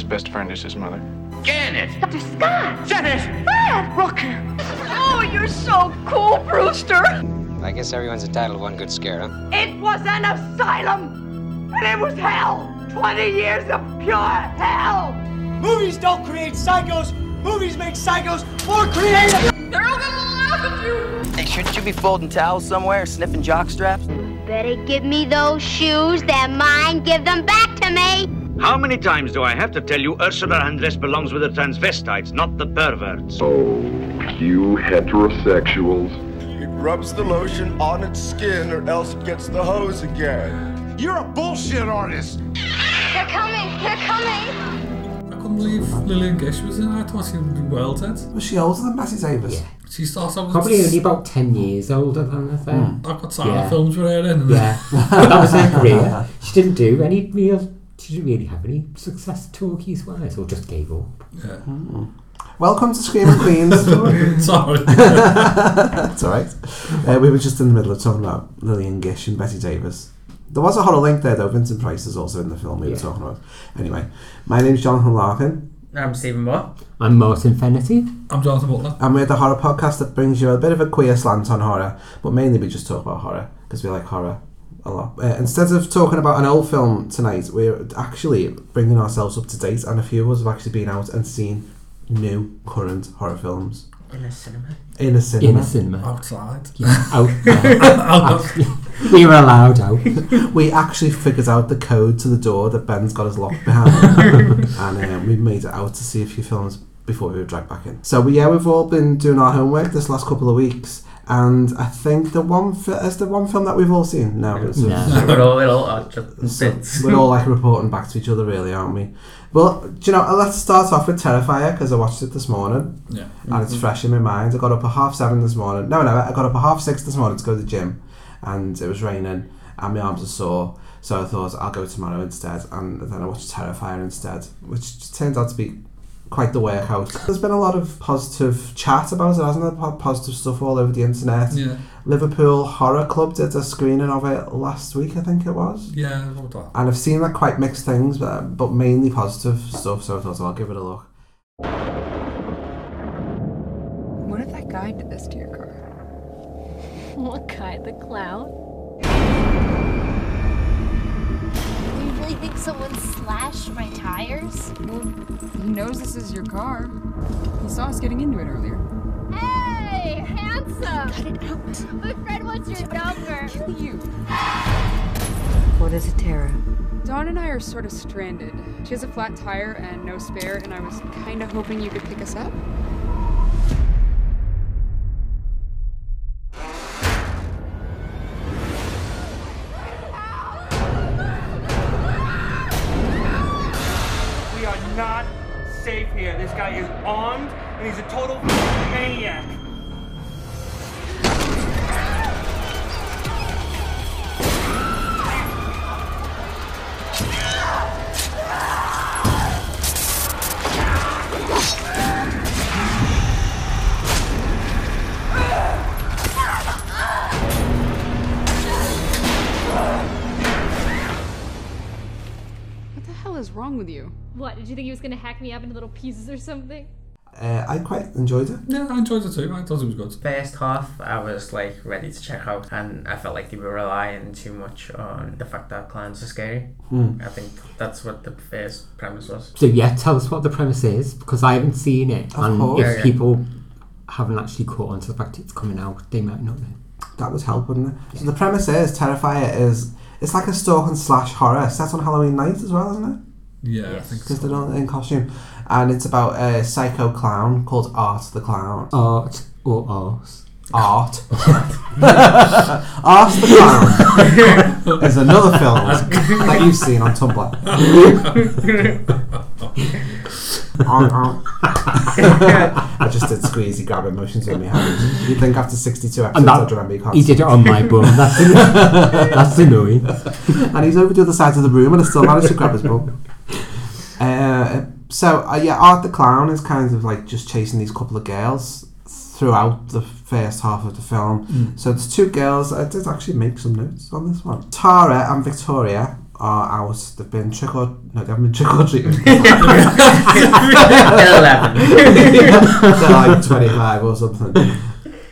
A boy's best friend is his mother. Janet! Dr. Scott! Janet! Fred! Rookie! Oh, you're so cool, Brewster! I guess everyone's entitled to one good scare, huh? It was an asylum! And it was hell! 20 years of pure hell! Movies don't create psychos. Movies make psychos more creative. They're all gonna laugh at you! Hey, shouldn't you be folding towels somewhere, sniffing jock straps? Better give me those shoes. They're mine. Give them back to me. How many times do I have to tell you Ursula Andress belongs with the transvestites, not the perverts? Oh, you heterosexuals. It rubs the lotion on its skin or else it gets the hose again. You're a bullshit artist. They're coming. They're coming. I couldn't believe Lillian Gish was in it. I thought she would be well dead. Was she older than Bette Davis? Yeah. She starts out with Probably only about 10 years older than her then. Hmm. I've got silent Yeah. films with her in. and- Yeah, that was her career. She didn't do any real, she didn't really have any success talkies wise, or just gave up. Yeah. Welcome to Screaming Queens. Sorry. It's alright. Uh, we were just in the middle of talking about Lillian Gish and Bette Davis. There was a horror link there though. Vincent Price is also in the film we were talking about. Anyway, my name's Jonathan Larkin, I'm Stephen Moore. I'm Martin Fenity. I'm Jonathan Butler. and we're the horror podcast that brings you a bit of a queer slant on horror, but mainly we just talk about horror because we like horror a lot. Uh, instead of talking about an old film tonight, we're actually bringing ourselves up to date, and a few of us have actually been out and seen new current horror films In a cinema. in a cinema. In a cinema. Outside. Yeah, out, out. we were allowed out. we actually figured out the code to the door that Ben's got us locked behind, and um, we made it out to see a few films before we were dragged back in. So yeah, we've all been doing our homework this last couple of weeks, and I think the one fi- is the one film that we've all seen. No, it's, No. We're all little odd uh, just so bits. we're all like reporting back to each other, really, aren't we? Well, do you know? Uh, let's start off with Terrifier because I watched it this morning Yeah. and it's mm-hmm. fresh in my mind. I got up at half seven this morning. No, no, I got up at half six this morning to go to the gym, and it was raining, and my arms are sore. So I thought I'll go tomorrow instead, and then I watched Terrifier instead, which turned out to be quite the workout. There's been a lot of positive chat about it, hasn't there? Po- Positive stuff all over the internet. Yeah. Liverpool Horror Club did a screening of it last week, I think it was. Yeah, what about And I've seen like quite mixed things, but, um, but mainly positive stuff. So I thought I'll give it a look. What if that guy did this to your car? What guy? The clown? Really think someone slashed my tires? Well, he knows this is your car. He saw us getting into it earlier. Hey, handsome! Cut it out. My friend wants your number. Kill you. What is it, Tara? Dawn and I are sort of stranded. She has a flat tire and no spare, and I was kind of hoping you could pick us up. Guy is armed and he's a total maniac. With you? What? Did you think he was gonna hack me up into little pieces or something? Uh, I quite enjoyed it. Yeah, I enjoyed it too. I thought it was good. First half, I was like ready to check out, and I felt like they were relying too much on the fact that clowns are scary. Hmm. I think that's what the first premise was. So yeah, tell us what the premise is because I haven't seen it, Of and course. if Yeah, yeah. people haven't actually caught on to the fact it's coming out, they might not know. That would help, wouldn't it? So the premise is Terrifier is it's like a stalk and slash horror set on Halloween night as well, isn't it? Yeah, I think Because so. they're not in costume, and it's about a psycho clown called Art the Clown. Art or arse. Art. Art the Clown is another film that you've seen on Tumblr. Art, art. I just did squeezy grab motions with my hands. You'd think after 62 episodes And that, I'd remember you can't he see. did it on my bum. That's that's annoying. and he's over the other side of the room and I still managed to grab his bum. Uh, so, uh, yeah, Art the Clown is kind of like just chasing these couple of girls throughout the first half of the film. Mm. So, there's two girls. I did actually make some notes on this one. Tara and Victoria are out. They've been trick or no, they haven't been trick or treating. Eleven. They're like twenty five or something.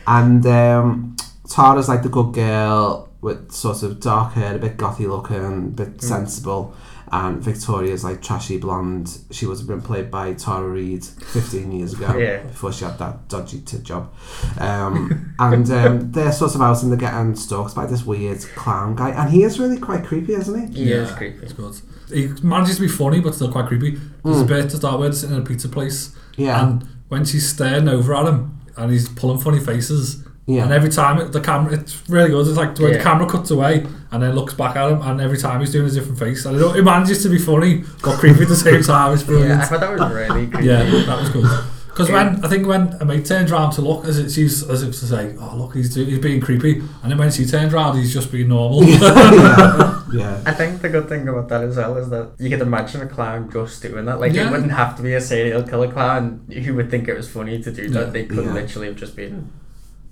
And um, Tara's like the good girl with sort of dark hair, a bit gothy looking, a Mm. bit sensible. And Victoria's like trashy blonde. She was been played by Tara Reid 15 years ago Yeah. before she had that dodgy tit job. Um, and um, they're sort of out and they're getting stalked by this weird clown guy. And he is really quite creepy, isn't he? Yeah, is creepy. It's good. He manages to be funny, but still quite creepy. There's Mm. a bit to start with, sitting in a pizza place. Yeah. And when she's staring over at him, and he's pulling funny faces. Yeah. And every time it, the camera, it's really good. It's like when the Yeah. camera cuts away and then looks back at him, and every time he's doing a different face. And it, it manages to be funny, but creepy at the same time. It's brilliant. Yeah, I thought that was really creepy. Yeah, that was good. Because when I think when a mate turns around to look, as it, she's as if to say, "Oh look, he's do, he's being creepy," and then when she turns around, he's just being normal. yeah. I think the good thing about that as well is that you could imagine a clown just doing that. Like Yeah. it wouldn't have to be a serial killer clown who would think it was funny to do that. Yeah. They could Yeah. literally have just been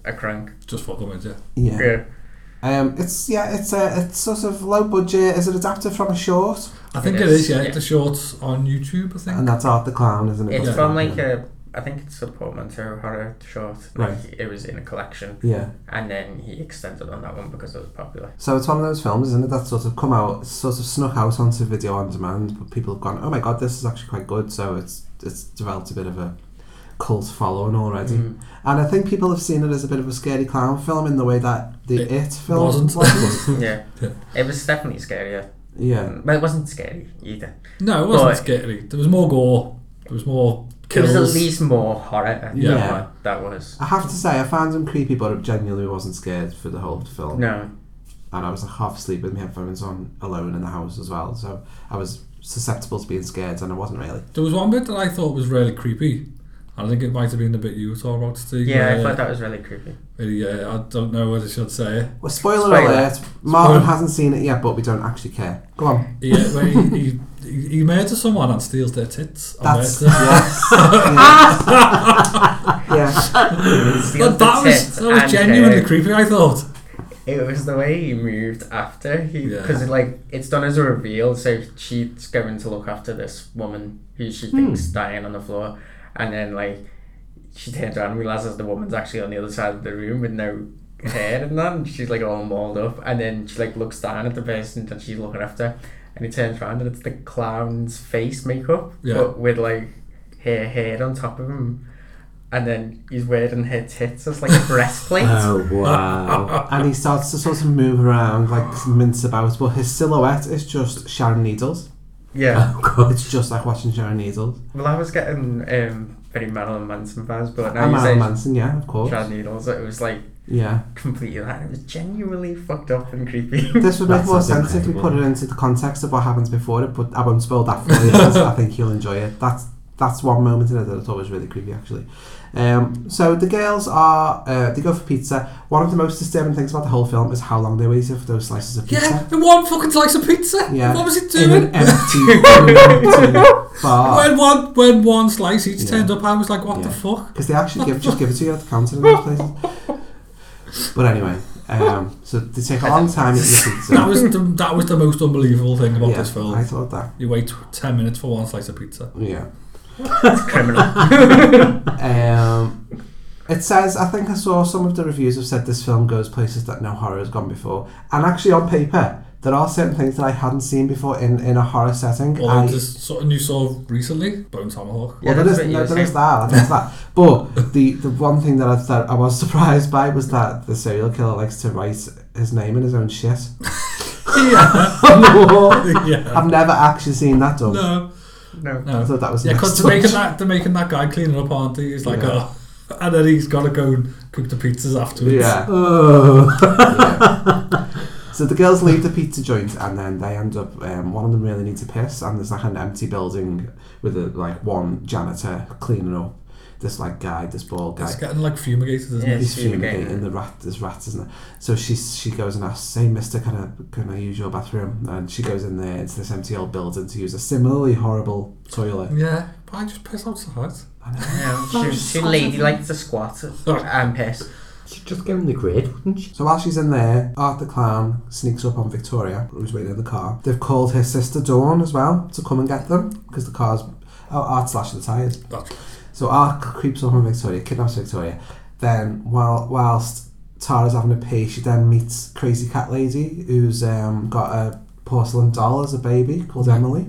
a crank. just fucking with you. Yeah. Yeah. Um, it's yeah, it's a it's sort of low budget. Is it adapted from a short? I think It it is, is. Yeah, it's a short on YouTube. I think. And that's Art the Clown, isn't it? It's Yeah. from like a, I think it's a portmanteau horror short. Like Right. it was in a collection. Yeah. And then he extended on that one because it was popular. So it's one of those films, isn't it, that sort of come out, sort of snuck out onto video on demand, but people have gone, oh my god, this is actually quite good. So it's it's developed a bit of a cult following already. Mm. And I think people have seen it as a bit of a scary clown film in the way that the It It, film wasn't. wasn't. Yeah. Yeah. It was definitely scarier. yeah. But it wasn't scary either. No, it wasn't But- scary. There was more gore. There was more It kills. was at least more horror than Yeah. that was. I have to say, I found him creepy, but I genuinely wasn't scared for the whole film. No. And I was like half asleep with my headphones on, alone in the house as well. So I was susceptible to being scared, and I wasn't really. There was one bit that I thought was really creepy. And I think it might have been the bit you were talking about, Steve. Yeah, I thought that was really creepy. where he, uh, I don't know whether I should say it. Well, spoiler, Spoiler. alert. Martin Spoiler. hasn't seen it yet, but we don't actually care. Go on. Yeah, where he, he, he, he murders someone and steals their tits. That's murder. yes. yes. But that was that was genuinely creepy. I thought. It was the way he moved after he Yeah. because like it's done as a reveal. So she's going to look after this woman who she Hmm. thinks dying on the floor, and then like she turns around and realizes the woman's actually on the other side of the room with no head and that, and she's like all mauled up, and then she like looks down at the person that she's looking after, and he turns around and it's the clown's face makeup, Yeah. but with like hair head on top of him. And then he's wearing her tits as like a breastplate. Oh wow! and he starts to sort of move around, like mince about, but his silhouette is just Sharon Needles. Yeah. It's just like watching Sharon Needles. Well, I was getting um, very Marilyn Manson vibes, but now And you Marilyn say Manson, yeah, of course. Sharon Needles, it was like Yeah. completely that. It was genuinely fucked up and creepy. This would make That more sounds sense if we put it into the context of what happens before it, but I won't spoil that for you I think you'll enjoy it. That's that's one moment in it that I thought was really creepy actually. Um, so the girls are uh, they go for pizza. One of the most disturbing things about the whole film is how long they waited for those slices of pizza. Yeah, in one fucking slice of pizza. Yeah. What was it doing? in an empty bar. when one when one slice each Yeah. turned up, I was like, what the fuck? Because they actually give just give it to you at the counter in those places. But anyway, um, so they take a long time. That was the, that was the most unbelievable thing about Yeah, this film. I thought that. You wait ten minutes for one slice of pizza. Yeah. It's criminal. um, it says, I think I saw some of the reviews have said this film goes places that no horror has gone before. And actually, on paper, there are certain things that I hadn't seen before in, in a horror setting. Or I, just something you saw recently, Bone Tomahawk. well, there is, no, there is that, there is that. But the, the one thing that I, that I was surprised by was that the serial killer likes to write his name in his own shit. yeah. on the wall. Yeah. I've never actually seen that done. No. No. No. I thought that was Yeah, because nice they're making that they're making that guy cleaning up, aren't they? He's like, Yeah. oh, and then he's got to go and cook the pizzas afterwards. Yeah. Oh. Yeah. So the girls leave the pizza joint and then they end up. Um, one of them really needs to piss, and there's like an empty building with a, like one janitor cleaning up. This like guy, this bald guy. It's getting like fumigated, isn't Yeah, it? He's fumigating. fumigating the rat. There's rats, isn't there? So she's she goes and asks, "Say, Mister, can I can I use your bathroom?" And she goes in there into this empty old building to use a similarly horrible toilet. Yeah, but I just piss outside. I know. Yeah, she, she lady liked to squat and piss. She'd just go in the grid, wouldn't she? So while she's in there, Art the Clown sneaks up on Victoria, who's waiting in the car. They've called her sister Dawn as well to come and get them because the car's. Oh, Art slashed the tyres. So Art creeps up on Victoria, kidnaps Victoria. Then, while whilst Tara's having a pee, she then meets Crazy Cat Lady, who's um, got a porcelain doll as a baby called Emily,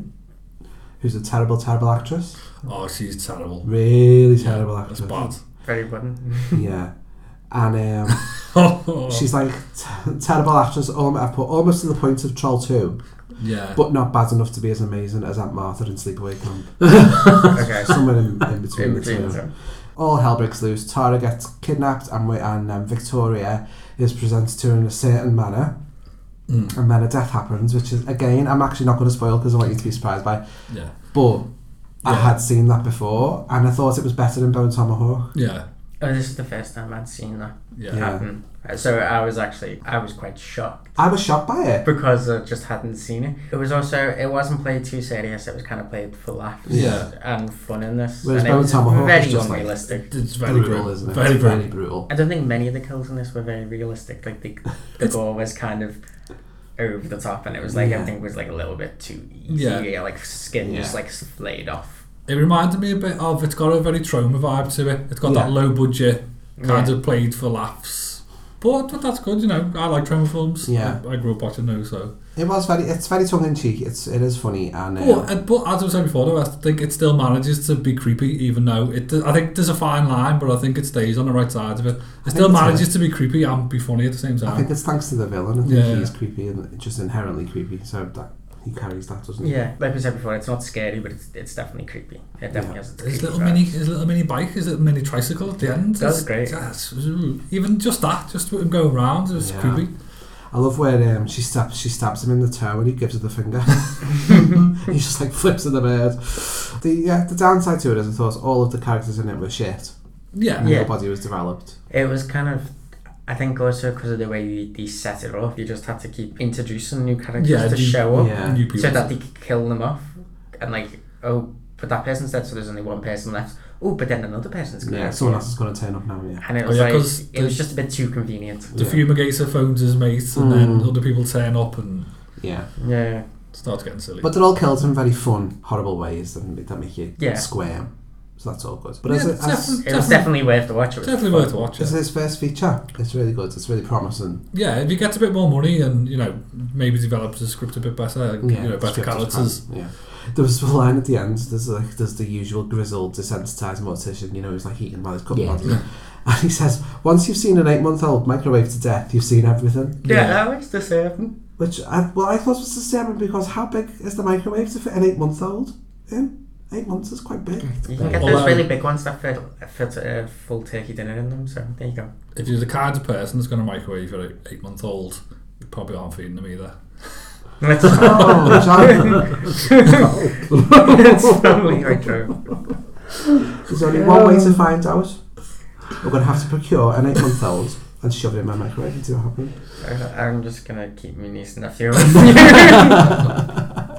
who's a terrible, terrible actress. Oh, she's terrible. Really terrible actress. That's bad. Very button. yeah. And um, she's like t- terrible actress. al- I put almost to the point of Troll Two. Yeah. But not bad enough to be as amazing as Aunt Martha in Sleepaway Camp. Okay. Somewhere in, in between In the between two. the two. All hell breaks loose. Tara gets kidnapped, and we, and um, Victoria is presented to her in a certain manner. Mm. And then a death happens, which is again, I'm actually not going to spoil because I want you to be surprised by. Yeah. But I Yeah. had seen that before, and I thought it was better than Bone Tomahawk. Yeah. Oh, this is the first time I'd seen that Yeah. happen. So I was actually, I was quite shocked. I was shocked by it. Because I just hadn't seen it. It was also, it wasn't played too serious, it was kind of played for laughs Yeah. and fun in this. Whereas and it Bone was Tomahawk very is just like- unrealistic. It's very brutal, brutal. isn't it? Very It's brutal. very brutal. I don't think many of the kills in this were very realistic. Like the, the gore was kind of over the top and it was like Yeah. everything was like a little bit too easy. Yeah. Like skin just Yeah. like flayed off. It reminded me a bit of. It's got a very Troma vibe to it. It's got that low budget, kind Yeah. of played for laughs. But, but that's good, you know. I like Troma films. Yeah. I, I grew up watching those, so. It was very, it's very tongue in cheek. It's, it is funny, and uh, But, uh, but as I was saying before, though, I think it still manages to be creepy, even though it. I think there's a fine line, but I think it stays on the right side of it. It still it's a- manages to be creepy and be funny at the same time. I think it's thanks to the villain. I think Yeah. he's creepy and just inherently creepy. So that he carries that, doesn't he? Yeah, like we said before, it's not scary, but it's, it's definitely creepy. It definitely has its His little vibes. mini, his little mini bike, his little mini tricycle at the end. That was great. that's- even just that, just with him going around, is Yeah. creepy. I love where um, she stabs she stabs him in the toe and he gives her the finger. he just like flips at the bird. The yeah, the downside to it is I thought all of the characters in it were shit. Yeah. And Yeah. Nobody was developed. It was kind of, I think also because of the way they, they set it up, you just had to keep introducing new characters Yeah, to new- show up yeah. New people. so that they could kill them off. And like, oh, but that person's dead, so there's only one person left. Oh, but then another person's going Yeah, someone else is going to turn up now. Yeah. And it Oh, was yeah, like, 'cause it was just a bit too convenient. The fumigator phones his mate, and then mm. other people turn up and Yeah. Yeah. starts getting silly. But they're all killed in very fun, horrible ways that make, that make you Yeah. squirm. So that's all good. But Yeah, as, it, it's as, definitely- It was definitely worth the watch. It was definitely fun. worth watching. It's his first feature, it's really good. It's really promising. Yeah, if he gets a bit more money and you know maybe develops the script a bit better, Yeah, you know, better script is characters. fine, Yeah. There was a line at the end. There's like there's the usual grizzled, desensitized mortician. You know, he's like eating by his cup Yeah. bottle. And he says, once you've seen an eight-month-old microwave to death, you've seen everything. Yeah, Alex disturbing. Which I, well, I thought was the disturbing because how big is the microwave to fit an eight-month-old in? Eight months is quite big. Mm. You can get Although- those really big ones that fit, fit a full turkey dinner in them, so there you go. If you're the kind of person that's going to microwave your eight month old, you probably aren't feeding them either. That's Oh, John. It's probably quite true. There's only one way to find out. We're going to have to procure an eight-month-old and shove it in my microwave and see what happens. I- I'm just gonna keep my niece and nephew.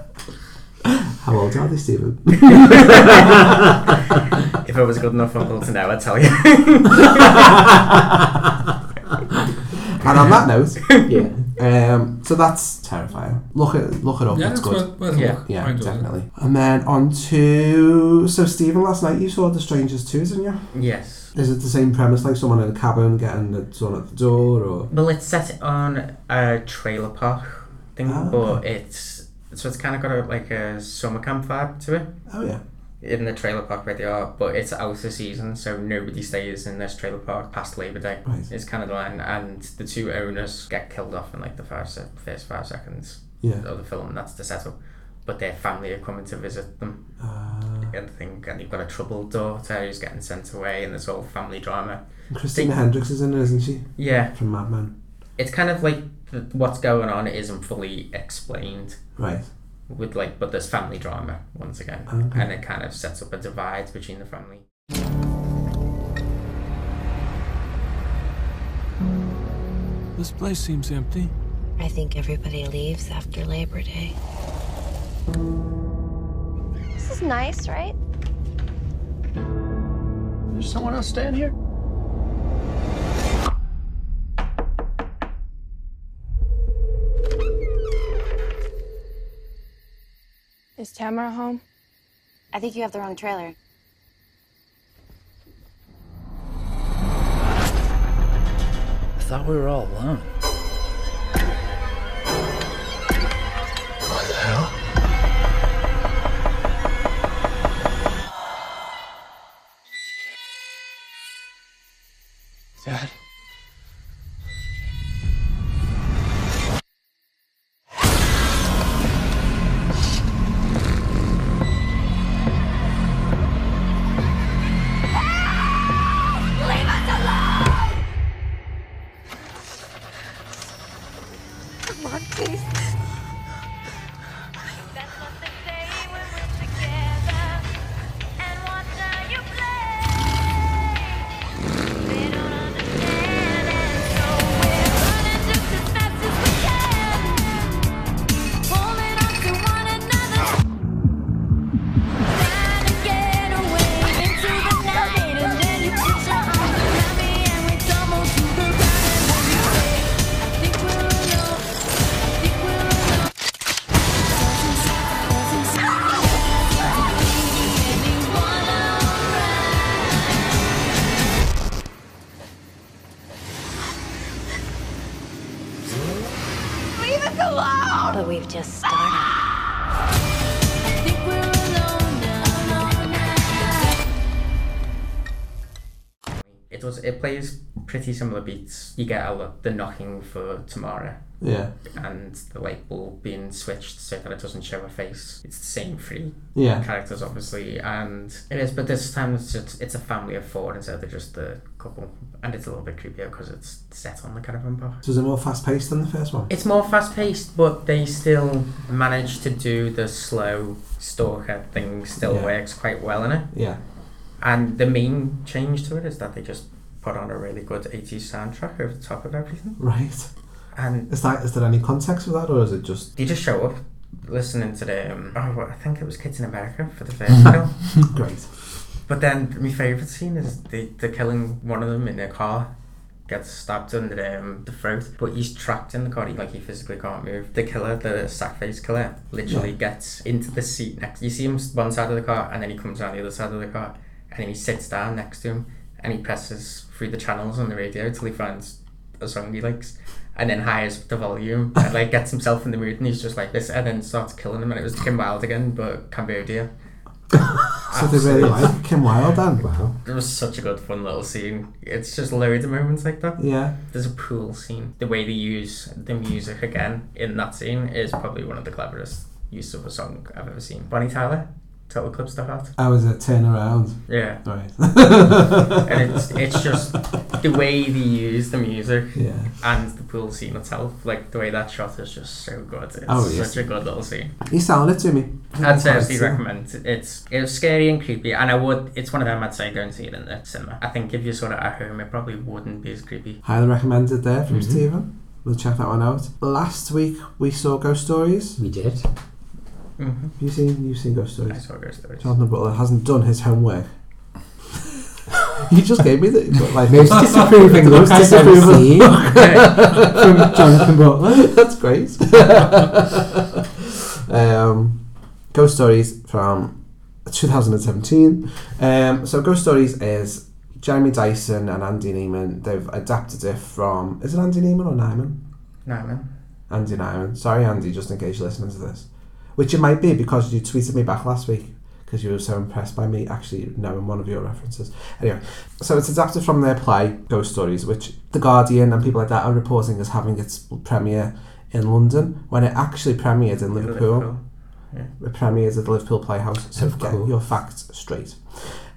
How old are they, Stephen? if I was good enough uncle to know, I'd tell you. And on that note, Yeah. um, so that's Terrifier. Look it, look it up. Yeah, it's it's good. worth, worth a Yeah. I Yeah, enjoyed it. definitely. And then on to so Stephen, last night you saw The Strangers too, didn't you? yes. Is it the same premise, like someone in a cabin getting the someone at the door, or Well, it's set on a trailer park thing, Ah, but it's so it's kind of got a, like a summer camp vibe to it. oh yeah, in the trailer park where they are, but it's out of season, so nobody stays in this trailer park past Labor Day. Right. It's kind of the line, and the two owners get killed off in like the five se- first five seconds yeah. of the film. That's the setup. But their family are coming to visit them, Uh, and think, and you've got a troubled daughter who's getting sent away, and there's all family drama. and Christina Hendricks is in it, isn't she? Yeah, From Mad Men. it's kind of like what's going on isn't fully explained. Right. With like, but there's family drama once again, Okay. and it kind of sets up a divide between the family. This place seems empty. I think everybody leaves after Labor Day. This is nice, right? There's someone else staying here? Is Tamara home? I think you have the wrong trailer. I thought we were all alone. It was. It plays pretty similar beats. You get a lot the knocking for Tamara. Yeah. And the light bulb being switched so that it doesn't show her face. It's the same three Yeah. characters, obviously, and it is. But this time it's just it's a family of four instead of just the couple, and it's a little bit creepier because it's set on the caravan park. So is it more fast paced than the first one? It's more fast paced, but they still manage to do the slow stalker thing. Still Yeah. works quite well in it. Yeah. And the main change to it is that they just put on a really good 80s soundtrack over the top of everything. Right. And Is that is there any context for that, or is it just you just show up listening to the. Um, oh, I think it was Kids in America for the first film. great? But then my favourite scene is they, they're killing one of them in their car. Gets stabbed under the, um, the throat, but he's trapped in the car. He like he physically can't move. The killer, the sack face killer, literally Yeah. gets into the seat next. You see him one side of the car, and then he comes around the other side of the car, and then he sits down next to him, and he presses through the channels on the radio till he finds a song he likes, and then hires the volume and like gets himself in the mood, and he's just like this, and then starts killing him, and it was Kim Wilde again, but Cambodia. so they really like Kim Wilde then? Wow. It was such a good, fun little scene. It's just loads of moments like that. Yeah. There's a pool scene. The way they use the music again in that scene is probably one of the cleverest use of a song I've ever seen. Bonnie Tyler, Total Eclipse of the Heart. How was it turn around? Yeah. Right. and it's it's just the way they use the music Yeah. and the pool scene itself. Like the way that shot is just so good. It's Oh, yes. such a good little scene. You selling it to me. I'd seriously Quite so. recommend. It's it's scary and creepy, and I would. It's one of them I'd say go and see it in the cinema. I think if you saw it at home, it probably wouldn't be as creepy. Highly recommended there from Mhm. Stephen. We'll check that one out. Last week we saw Ghost Stories. We did. Mhm. You seen you've seen Ghost Stories? I saw Ghost Stories. Jonathan Butler hasn't done his homework. you just gave me the like Most disapproving look I've ever disapproving seen. From Jonathan Butler. That's great. um, Ghost Stories from 2017. Um, so Ghost Stories is Jeremy Dyson and Andy Neiman. They've adapted it from is it Andy Neiman or Nyman? Nah, man. Andy Nyman. Sorry, Andy, just in case you're listening to this. Which it might be because you tweeted me back last week because you were so impressed by me actually knowing one of your references. Anyway, so it's adapted from their play Ghost Stories, which The Guardian and people like that are reporting as having its premiere in London when it actually premiered in Liverpool. Liverpool, yeah. It premiered at the Liverpool Playhouse. So get cool. your facts straight.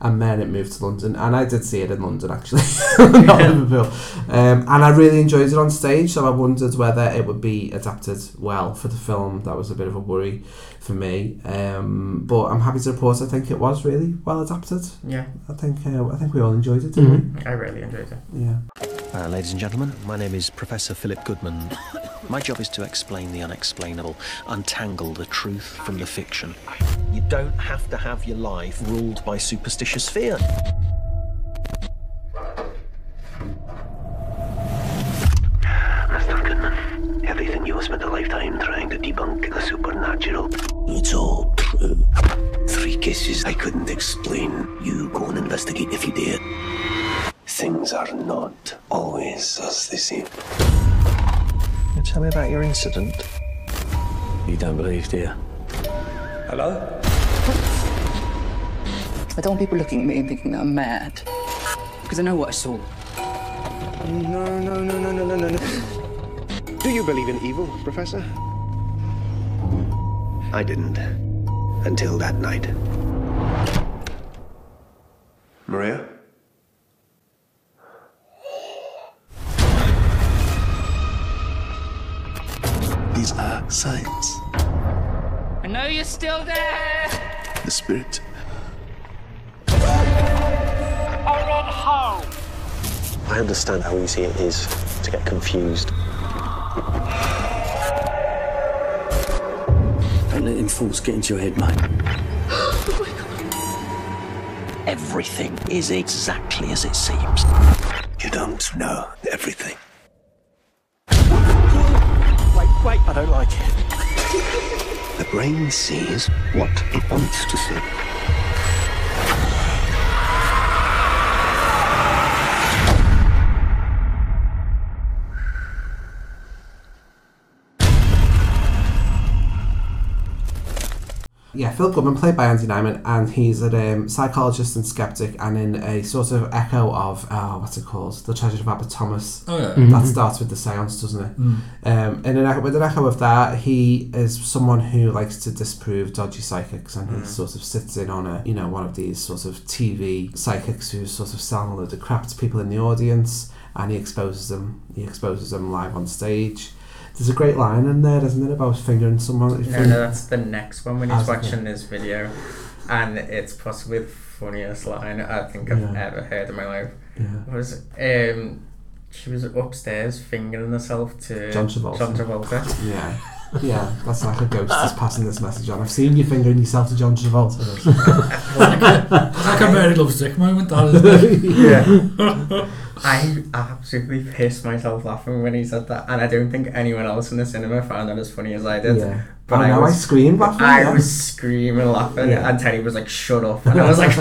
And then it moved to London, and I did see it in London actually, not Liverpool. Um, and I really enjoyed it on stage, so I wondered whether it would be adapted well for the film. That was a bit of a worry for me, um, but I'm happy to report I think it was really well adapted. Yeah. I think uh, I think we all enjoyed it, didn't I really enjoyed it. Yeah. Uh, ladies and gentlemen, my name is Professor Philip Goodman. My job is to explain the unexplainable, untangle the truth from the fiction. You don't have to have your life ruled by superstitious fear. Mr. Goodman, Everything you have spent a lifetime trying to debunk the supernatural. It's all true. Three cases I couldn't explain. You go and investigate if you dare. Things are not always as they seem. You tell me about your incident. You don't believe, do you? Hello? I don't want people looking at me and thinking that I'm mad. Because I know what I saw. No, no, no, no, no, no, no, no. Do you believe in evil, Professor? I didn't. Until that night. Maria? These are signs. I know you're still there. The spirit. I'm at home. I understand how easy it is to get confused. Don't let them thoughts get into your head, mate. Oh everything is exactly as it seems. You don't know everything. Wait, wait, I don't like it. The brain sees what it wants to see. Yeah, Phil Goodman, played by Andy Nyman, and he's a um, psychologist and skeptic, and in a sort of echo of, oh, what's it called? The Treasure of Abbot Thomas. Oh, yeah. That Mhm. starts with the seance, doesn't it? Mm. Um, in an echo, with an echo of that, he is someone who likes to disprove dodgy psychics, and he Mm. sort of sits in on a, you know, one of these sort of TV psychics who sort of selling a load of crap to people in the audience, and he exposes them. He exposes them live on stage. There's a great line in there, isn't there, about fingering someone? No, no, that's the next one when he's As it- watching this video, and it's possibly the funniest line I think I've Yeah. ever heard in my life. Yeah. Was um, she was upstairs fingering herself to John Travolta. John Travolta. Yeah. Yeah, that's like a ghost that's passing this message on. I've seen you fingering yourself to John Travolta. It's like a Mary Loves Dick moment, that isn't it? yeah. I absolutely pissed myself laughing when he said that, and I don't think anyone else in the cinema found that as funny as I did. Yeah. Oh, no, I screamed laughing, I yeah. was screaming laughing, Yeah. and Teddy was like, "Shut up!" And I was like,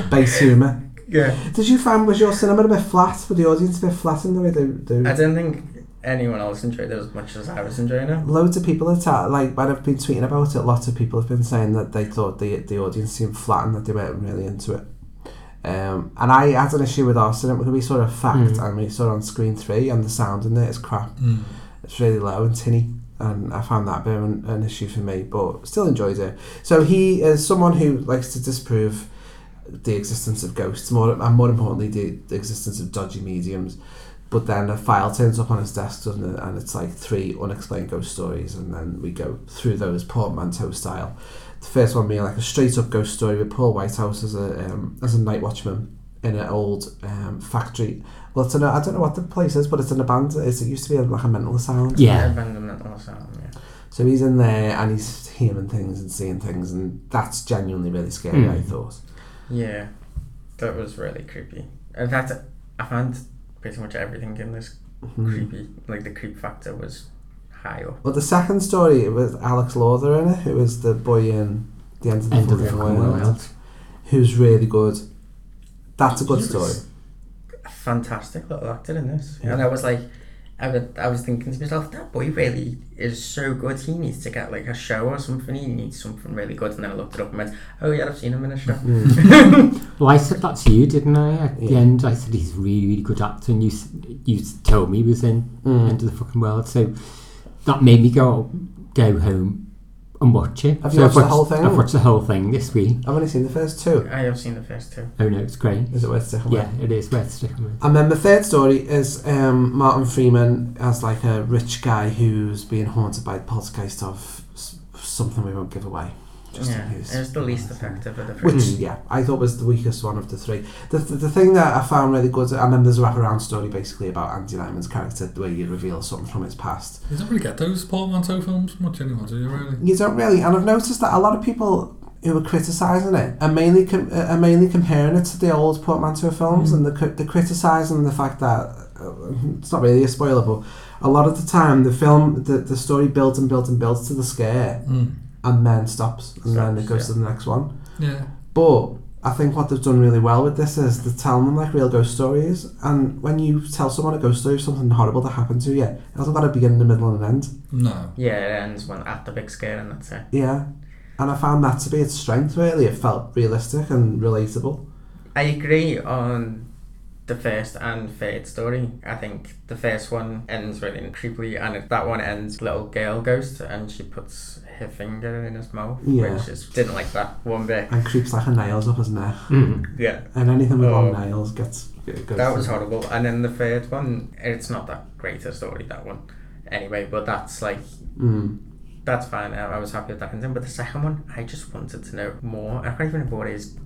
Base humour. Yeah. Did you find was your cinema a bit flat? Was the audience a bit flat in the way they do? I don't think anyone else enjoyed it as much as I was enjoying it. Loads of people have ta- like when I've been tweeting about it. Lots of people have been saying that they thought the the audience seemed flat and that they weren't really into it. Um, and I had an issue with our cinema because we saw a fact Mm. and we saw it on screen three and the sound in there is crap. Mm. It's really low and tinny and I found that a bit of an, an issue for me but still enjoyed it. So he is someone who likes to disprove the existence of ghosts more and more importantly the, the existence of dodgy mediums but then a file turns up on his desk doesn't it and it's like three unexplained ghost stories and then we go through those portmanteau style the first one being like a straight up ghost story with Paul Whitehouse as a um, as a night watchman in an old um, factory well it's in a, I don't know what the place is but it's in a band it's, it used to be like a mental asylum Yeah, Abandoned mental asylum, yeah. so he's in there and he's hearing things and seeing things and that's genuinely really scary Hmm. I thought Yeah, that was really creepy. In fact, I found pretty much everything in this Mhm. creepy. Like the creep factor was high up. Well, the second story with Alex Lawther in it, who is the boy in The End of the End of Fucking the World, World. who's really good. That's a good He story. a fantastic little actor in this, Yeah. and I was like, I was, I was thinking to myself, that boy really is so good. He needs to get like a show or something. He needs something really good. And then I looked it up and went, oh yeah, I've seen him in a show. Well, I said that to you, didn't I? At the end, I said he's a really, really good actor, and you you told me he was in Mm. End of the Fucking World. So that made me go go home and watch it. Have so you I've watched the whole thing? I've watched the whole thing this week. I've only seen the first two. I have seen the first two. Oh no, it's great. Is it worth sticking Yeah, with? it is worth sticking with. And then the third story is um, Martin Freeman as like a rich guy who's being haunted by the poltergeist of something we won't give away. Just yeah, in case. it was the least effective of the three. Which, yeah, I thought was the weakest one of the three. The, the, the thing that I found really good, and then there's a wraparound story basically about Andy Nyman's character the way you reveal something from his past. You don't really get those portmanteau films much anymore, do you really? You don't really, and I've noticed that a lot of people who were criticising it and mainly com- uh, mainly comparing it to the old portmanteau films Mm. and the cri- the criticising the fact that uh, it's not really a spoiler but a lot of the time the film the, the story builds and builds and builds to the scare Mm. And then stops and then it goes yeah. to the next one Yeah. but I think what they've done really well with this is they're telling them like real ghost stories and when you tell someone a ghost story of something horrible that happened to you it hasn't got a beginning a middle and an end No. Yeah, it ends when at the big scare and that's it. yeah and I found that to be its strength really it felt realistic and relatable I agree on the first and third story. I think the first one ends really creepily, and it- that one ends little girl ghost, and she puts her finger in his mouth, Yeah. which is didn't like that one bit. and creeps like her nails up his neck Mhm. Yeah. and anything with long Oh. nails gets it That was horrible. And then the third one, it's not that great a story, that one. Anyway, but that's like, Mm. that's fine. I, I was happy with that ending. But the second one, I just wanted to know more. I can't even remember what it is.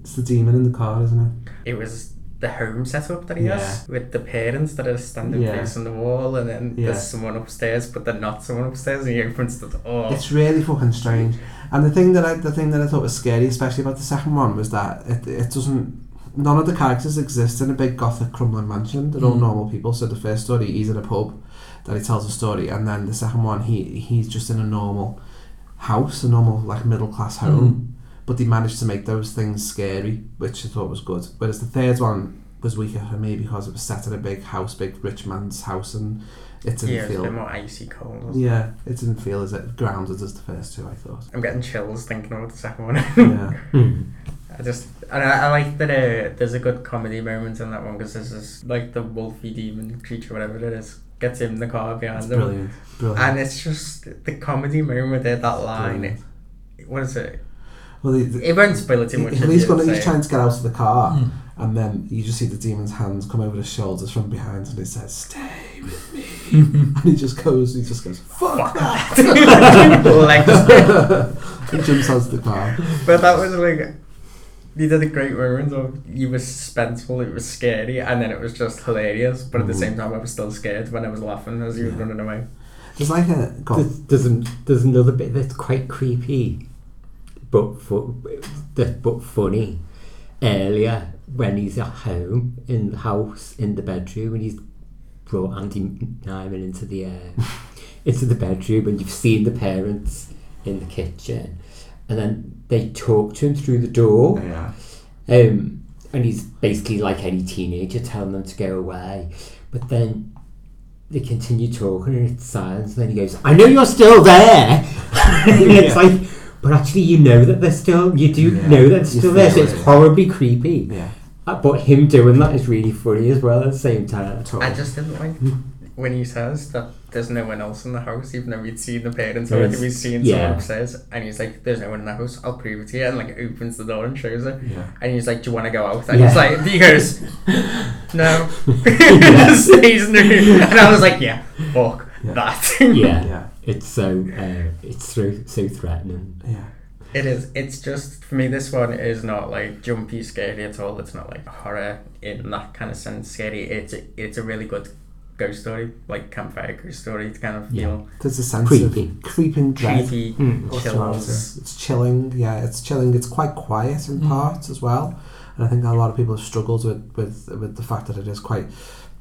it's the demon in the car isn't it It was the home setup that he Yeah. has with the parents that are standing Yeah. facing the wall, and then Yeah. there's someone upstairs, but they're not someone upstairs, and he opens the door. It's really fucking strange. And the thing that I the thing that I thought was scary, especially about the second one, was that it, it doesn't none of the characters exist in a big gothic crumbling mansion. They're all Mm. normal people. So the first story he's in a pub that he tells a story and then the second one he he's just in a normal house, a normal like middle class home. But they managed to make those things scary, which I thought was good. Whereas the third one was weaker for me because it was set in a big house, big rich man's house and it didn't yeah, it's a feel bit more icy cold. wasn't it? yeah, it didn't feel as it grounded as the first two. I thought. I'm getting chills thinking about the second one. Yeah. I just and I, I like that uh, there's a good comedy moment in that one because this is like the wolfy demon creature, whatever it is, gets him in the car behind It's him. brilliant, brilliant. And it's just the comedy moment there, that line. Brilliant. What is it? Well, the, the, It won't spoil it too much. He, he's, going to he's trying to get out of the car, Mm. and then you just see the demon's hands come over his shoulders from behind, and he says, "Stay with me," and he just goes, he just goes, "Fuck that!" he jumps out of the car. But that was like you did a great moment of you were suspenseful, it was scary, and then it was just hilarious. But at the Mhm. same time, I was still scared when I was laughing as you were running away. There's like a go on. There's, there's, an, there's another bit that's quite creepy, but fu- but funny. Earlier, when he's at home in the house in the bedroom, and he's brought Andy Nyman into the uh, into the bedroom, and you've seen the parents in the kitchen, and then they talk to him through the door. Yeah. Um, and he's basically like any teenager telling them to go away, but then they continue talking and it's silence. And then he goes, "I know you're still there." and it's Yeah. like, but actually, you know that they're still. You do Yeah. know that they're still there. So it's horribly creepy. Yeah. Uh, but him doing that is really funny as well at the same time. I just didn't like when he says that there's no one else in the house, even though we'd seen the parents Yes. already, we'd seen Yeah. someone upstairs, and he's like, "There's no one in the house. I'll prove it to you." And like opens the door and shows it, Yeah. and he's like, "Do you want to go out?" And Yeah. he's like, he goes, "No," just stays in the room, and I was like, "Yeah, fuck that." yeah. Yeah. It's so uh, it's so so threatening. Yeah. It is. It's just for me. This one is not like jumpy, scary at all. It's not like horror in that kind of sense. Scary. It's a, it's a really good ghost story, like campfire ghost story to kind of feel. There's a sense Creepy. of creeping dread. Creepy Mm. all throughout chills. it. It's chilling. Yeah, it's chilling. It's quite quiet in parts as well, and I think a lot of people have struggled with with with the fact that it is quite.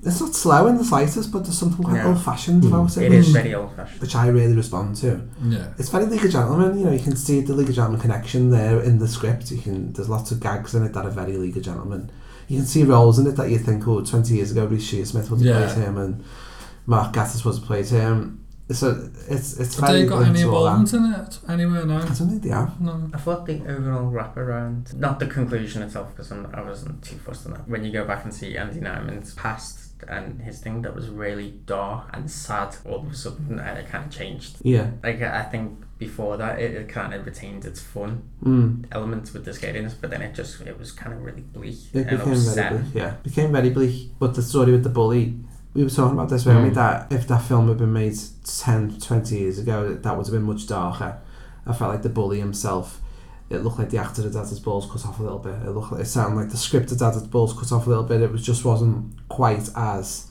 It's not slow in the slightest, but there's something quite No. old-fashioned hmm. about it. It is which- very old-fashioned. which I really respond to. Yeah. It's very League of Gentlemen. You know, you can see the League of Gentlemen connection there in the script. You can. There's lots of gags in it that are very League of Gentlemen. You can see roles in it that you think, oh, 20 years ago, Reece Shearsmith would have Yeah. played him, and Mark Gatiss would have played him. Um, so it's it's Have very they got any to involvement in it anywhere now? I don't think they have. No. I thought the overall wraparound, not the conclusion itself, because I wasn't too fussed on that. When you go back and see Andy Nyman's past and his thing that was really dark and sad, all of a sudden, and it kind of changed. Yeah. Like I think before that, it, it kind of retained its fun Mm. elements with the scariness, but then it just it was kind of really bleak It and became very bleak. Yeah, became very bleak. But the story with the bully, we were talking about this, weren't we? Mm. That if that film had been made 10, 20 years ago, that would have been much darker. I felt like the bully himself. It looked like the actor had had his balls cut off a little bit. It looked like it sounded like the script had had its balls cut off a little bit. It was just wasn't quite as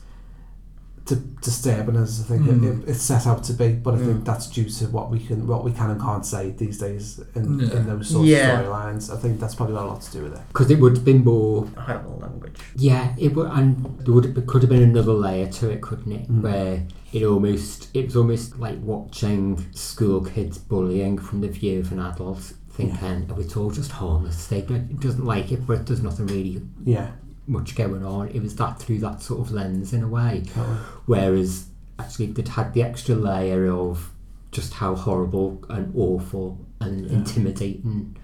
d- disturbing as I think Mm. it, it's set out to be. But I think Mm. that's due to what we can what we can and can't say these days in, Yeah. in those sort Yeah. of storylines. I think that's probably got a lot to do with it. Because it would have been more. Horrible language. Yeah, it would, and there would it could have been another layer to it, couldn't it? Mm. Where it almost it was almost like watching school kids bullying from the view of an adult, thinking oh, it's all just harmless. It doesn't like it, but there's nothing really Yeah. much going on. It was that through that sort of lens in a way. Totally. Whereas actually they'd had the extra layer of just how horrible and awful and Yeah. intimidating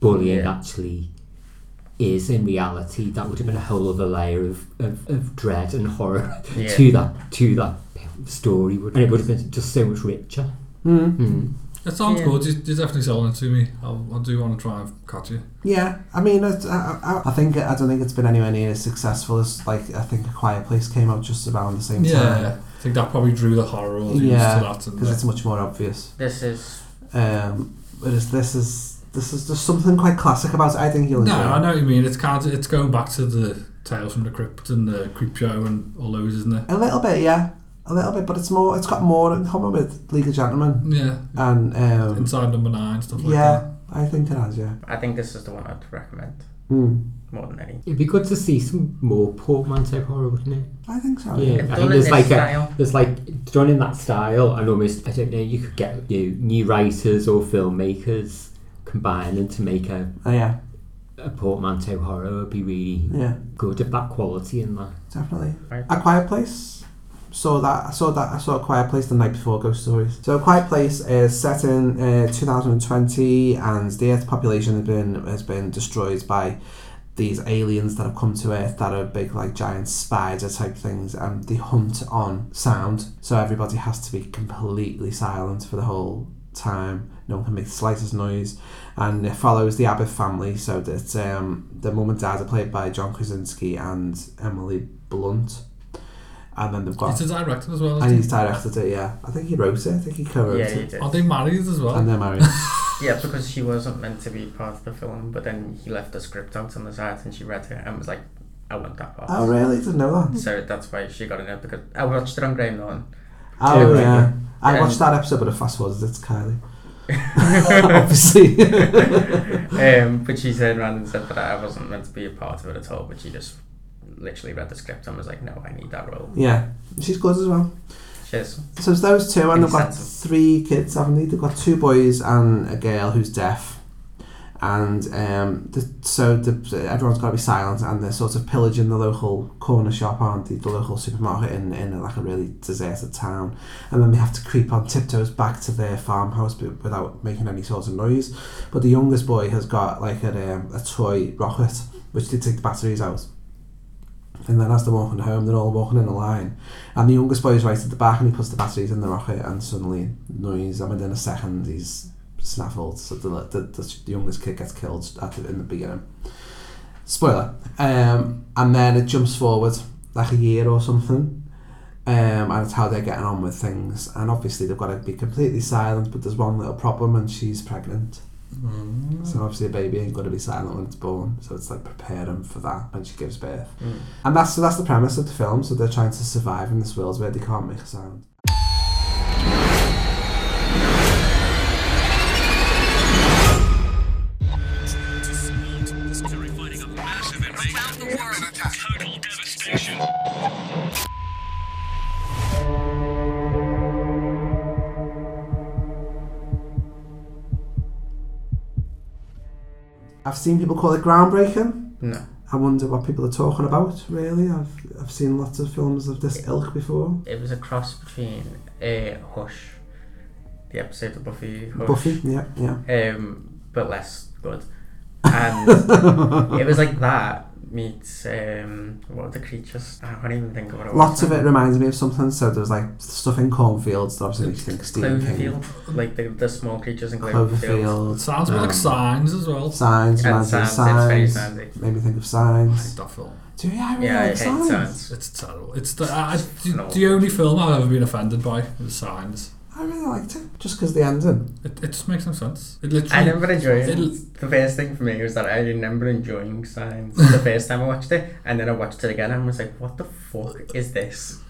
bullying Yeah. actually is in reality. That would have been a whole other layer of, of, of dread and horror Yeah. to that to that story, would- and it would have been just so much richer. Mm. Mm. It sounds Yeah. good. You, you're definitely selling it to me. I'll, I do want to try and catch you. Yeah, I mean, it's, I, I, I think I don't think it's been anywhere near as successful as like I think A Quiet Place came out just around the same Yeah, time. Yeah, I think that probably drew the horror audience Yeah, to that. and because it's much more obvious. This is Um, whereas this is this is just something quite classic about it. I think you'll No, enjoy. I know what you mean. It's kind of, it's going back to the Tales from the Crypt and the Creepshow and all those, isn't it? A little bit, yeah, a little bit, but it's more. It's got more in common with League of Gentlemen Yeah. and um, Inside Number Nine stuff like yeah, that. I think it has. Yeah. I think this is the one I'd recommend Mm. more than any. It'd be good to see some more portmanteau horror, wouldn't it? I think so. Yeah, Yeah. I think there's like style. a there's like done in that style, and almost I don't know. You could get you new writers or filmmakers combining to make a Oh, yeah, a portmanteau horror would be really yeah, good of that quality in that. definitely. Right. A Quiet Place. Saw that. I saw that. I saw A Quiet Place the night before Ghost Stories. So A Quiet Place is set in uh, 2020, and the Earth population has been has been destroyed by these aliens that have come to Earth that are big, like giant spider type things, and they hunt on sound. So everybody has to be completely silent for the whole time. No one can make the slightest noise, and it follows the Abbott family. So that um, the mum and dad are played by John Krasinski and Emily Blunt, and then they've got He's a director as well, and he's directed it. Yeah, I think he wrote it. I think he co-wrote Yeah, he it, did. Are they married as well? and they're married. Yeah, because she wasn't meant to be part of the film, but then he left the script out on the side and she read it and was like, I want that part. oh really? Didn't know that. So that's why she got in it because I watched it on Graham Norton. Oh Yeah, yeah, I yeah. watched that episode, but I fast forwarded it to Kylie. Obviously. um, but she turned around and said that I wasn't meant to be a part of it at all, but she just literally read the script and was like, no, I need that role. yeah, she's good as well. Cheers. So it's those two, and they've got three kids, haven't they? They've got two boys and a girl who's deaf. And um, the, so the, everyone's got to be silent, and they're sort of pillaging the local corner shop, aren't they? The local supermarket in, in like a really deserted town. And then they have to creep on tiptoes back to their farmhouse but without making any sort of noise. But the youngest boy has got like a, um, a toy rocket, which they take the batteries out. And then as they're walking home, they're all walking in a line. And the youngest boy's right at the back and he puts the batteries in the rocket and suddenly noise, and within a second he's snaffled. So the, the, the, the youngest kid gets killed at the, in the beginning. Spoiler. Um, and then it jumps forward like a year or something. Um, and it's how they're getting on with things. And obviously they've got to be completely silent, but there's one little problem and she's pregnant. So obviously a baby ain't going to be silent when it's born. So it's like prepare them for that when she gives birth. Mm. And that's so that's the premise of the film. So they're trying to survive in this world where they can't make a sound. Seen people call it groundbreaking. No. I wonder what people are talking about. Really, I've I've seen lots of films of this ilk before. It was a cross between uh, Hush, the episode of Buffy Hush. Buffy, yeah, yeah. Um, but less good. And it was like that meets um, what were the creatures? I can't even think of what it was. Lots of it reminds me of something. So there's like stuff in cornfields that obviously makes you think Stephen King. Cloverfield, like the, the small creatures in Cloverfield. Cloverfield. Sounds a like um, Signs as well. Signs, And reminds me of Signs, it's signs. very Made me think of I signs. that film. Do you? I really Yeah, I like hate signs. Signs. It's terrible. It's the, I, I- the, No. the only film I've ever been offended by is Signs. I really liked it just because the ending. It, it just makes no sense. It literally. I never enjoyed it. it. The first thing for me was that I remember enjoying Signs the first time I watched it, and then I watched it again and was like, "What the fuck is this?"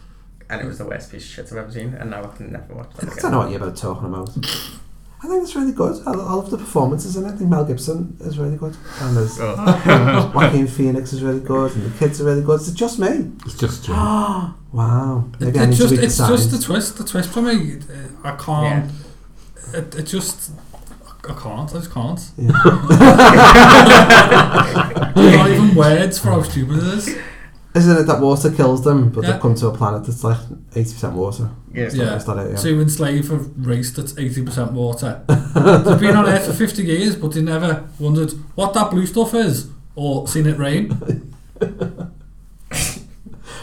and it was the worst piece of shit I've ever seen, and now I can never watch that I again. don't know what you're about talking about. I think it's really good. I, I love the performances in it. I think Mel Gibson is really good. And there's Oh. Joaquin Phoenix is really good. And the kids are really good. Is it just me? It's just Jim. wow. Maybe It, I need it's to just, read the just the twist. The twist for me, uh, I can't. It, it just, I can't. I just can't. There's not even words for how stupid it is. Isn't it that water kills them, but Yeah. they've come to a planet that's like 80% water? Is that- Yeah. is that it? Yeah. To enslave a race that's 80% water. They've been on Earth for 50 years, but they never wondered what that blue stuff is or seen it rain.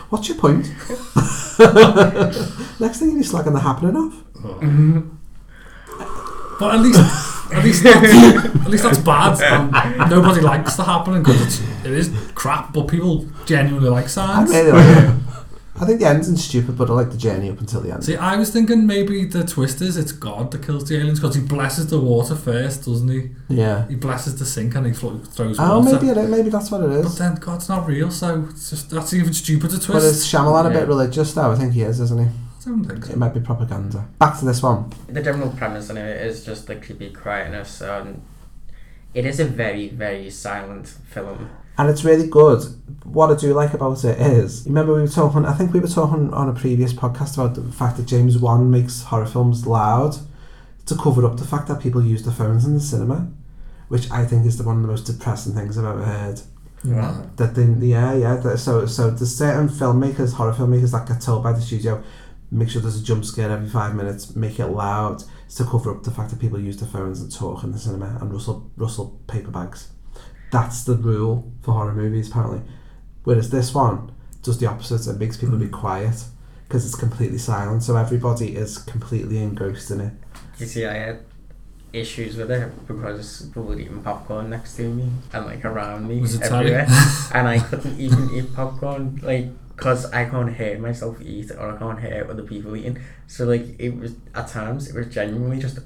What's your point? Next thing you'll be slagging the happening off. But at least, at least, that's, at least that's bad. And um, nobody likes the happening because it's it is crap. But people genuinely like I science. really like it. I think the ending's stupid, but I like the journey up until the end. See, I was thinking maybe the twist is it's God that kills the aliens because he blesses the water first, doesn't he? Yeah. He blesses the sink and he flo- throws Oh, water. maybe it, maybe that's what it is. But then God's not real, so it's just that's even stupider twist. But is Shyamalan a bit religious though? I think he is, isn't he? I don't so. It might be propaganda. Back to this one. The general premise in it is just the creepy quietness, and it is a very, very silent film. And it's really good. What I do like about it is, remember we were talking, I think we were talking on a previous podcast about the fact that James Wan makes horror films loud to cover up the fact that people use their phones in the cinema, which I think is the, one of the most depressing things I've ever heard. Wow. That they, yeah, yeah. That, so, so there's certain filmmakers, horror filmmakers that get told by the studio, make sure there's a jump scare every five minutes, make it loud to cover up the fact that people use their phones and talk in the cinema and rustle rustle paper bags. That's the rule for horror movies, apparently. Whereas this one does the opposite. It makes people be hmm. quiet because it's completely silent, so everybody is completely engrossed in it. You see, I had issues with it because people were eating popcorn next to me and like around me Was it everywhere, and I couldn't even eat popcorn like because I can't hear myself eat or I can't hear other people eating. So like it was at times it was genuinely just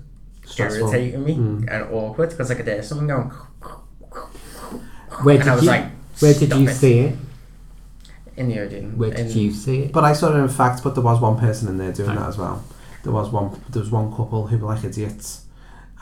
Stressful. irritating me Mm. and awkward because I could hear someone going. Where and did I was you, like, where did you it." see it? In the Odeon. Where did in- you see it? But I saw it in fact, but there was one person in there doing that as well. There was one. There was one couple who were like idiots,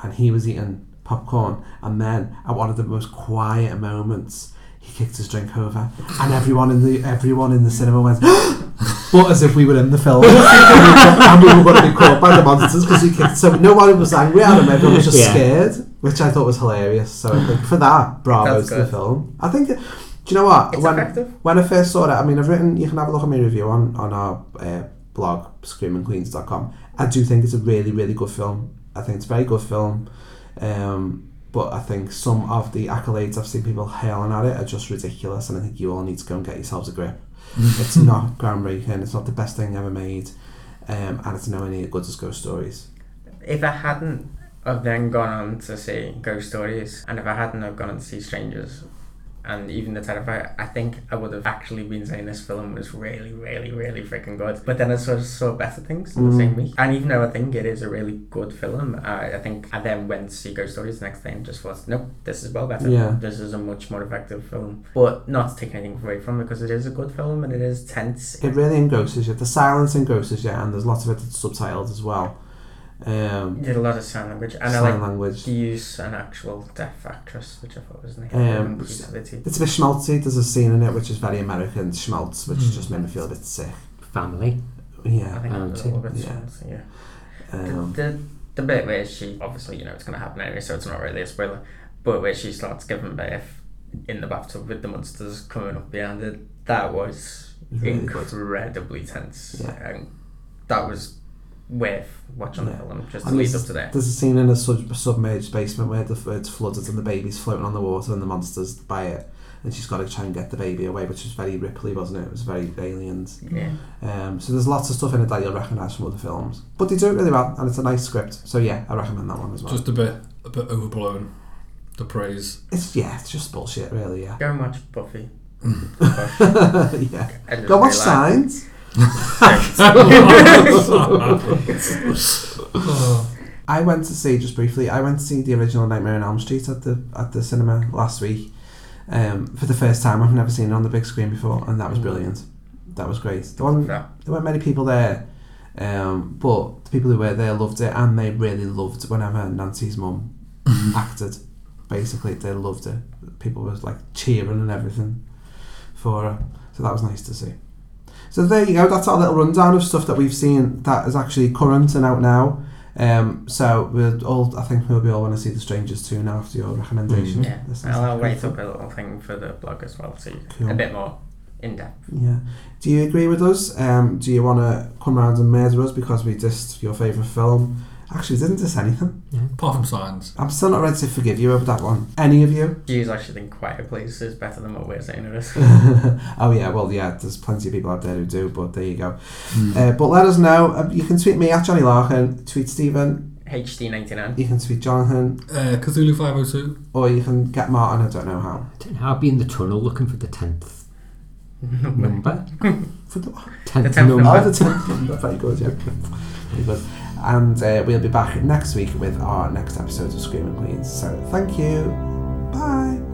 and he was eating popcorn, and then at one of the most quiet moments, he kicked his drink over, and everyone in the everyone in the cinema went, but as if we were in the film, and we were going to be caught by the monsters because he kicked. So nobody was angry at him; everyone was just Yeah. scared, which I thought was hilarious. So I think for that, bravo That's to the film. I think. Do you know what? It's when, effective. when I first saw it, I mean, I've written, you can have a look at my review on, on our uh, blog, screamingqueens.com. I do think it's a really, really good film. I think it's a very good film. Um, but I think some of the accolades I've seen people hailing at it are just ridiculous, and I think you all need to go and get yourselves a grip. it's not groundbreaking, it's not the best thing ever made, um, and it's nowhere near good as Ghost Stories. If I hadn't I've then gone on to see Ghost Stories, and if I hadn't have gone on to see Strangers, and even The Terrifier, I think I would have actually been saying this film was really, really, really freaking good. But then I saw, saw better things in the Mm. same week. And even though I think it is a really good film, I, I think I then went to see Ghost Stories the next day and just thought, nope, this is well better. Yeah. This is a much more effective film. But not to take anything away from it, because it is a good film and it is tense. It really engrosses you. The silence engrosses you, and there's lots of it that's subtitled as well. Um, did a lot of sign language and I Sign like language. to use an actual deaf actress which I thought was nice Um, Creativity. it's a bit schmaltzy. There's a scene in it which is very American schmaltz, which Mm. just made me feel a bit sick. Family. Yeah. I think a little bit yeah. schmaltzy, yeah. Um, the, the, the bit where she obviously you know it's going to happen anyway so it's not really a spoiler but where she starts giving birth in the bathtub with the monsters coming up behind it that was Really good. incredibly tense Yeah. and that was worth watching the Yeah. film just to And lead there's- up to there There's a scene in a sub- submerged basement where the where it's flooded and the baby's floating on the water and the monsters by it, and she's got to try and get the baby away, which was very Ripley, wasn't it? It was very aliens. Yeah. Um, so there's lots of stuff in it that you'll recognise from other films, but they do it really well, and it's a nice script. So yeah, I recommend that one as well. Just a bit, a bit overblown. The praise. It's yeah, it's just bullshit, really. Yeah. go and watch Buffy yeah. I just Go watch realised- Signs. I went to see just briefly. I went to see the original Nightmare on Elm Street at the at the cinema last week. Um, for the first time, I've never seen it on the big screen before, and that was brilliant. That was great. There wasn't there weren't many people there, um, but the people who were there loved it, and they really loved whenever Nancy's mum acted. Basically, they loved it. People was like cheering and everything for her. So that was nice to see. So there you go. That's our little rundown of stuff that we've seen that is actually current and out now. Um, so we'll all, I think we'll be all want to see the Strangers too now after your recommendation. Yeah, This sounds I'll, I'll write up a little thing for the blog as well, so Cool. a bit more in depth. Yeah. Do you agree with us? Um, do you want to come round and murder us because we dissed your favourite film? Actually, we didn't diss anything. Apart from Signs. I'm still not ready to forgive you over that one. Any of you? Do you actually think Quiet Place is better than what we're saying it is? oh yeah, well yeah, there's plenty of people out there who do, but there you go. Uh, but let us know. Um, you can tweet me at Johnny Larkin, tweet Stephen, HD99. you can tweet Jonathan, Uh, Cthulhu 502. or you can get Martin. I don't know how. I don't know, I'll be in the tunnel looking for the 10th number. For the, 10th, The 10th number. Oh, the tenth number. Very good, yeah. Very good. And uh, we'll be back next week with our next episode of Screaming Queens. So thank you. Bye.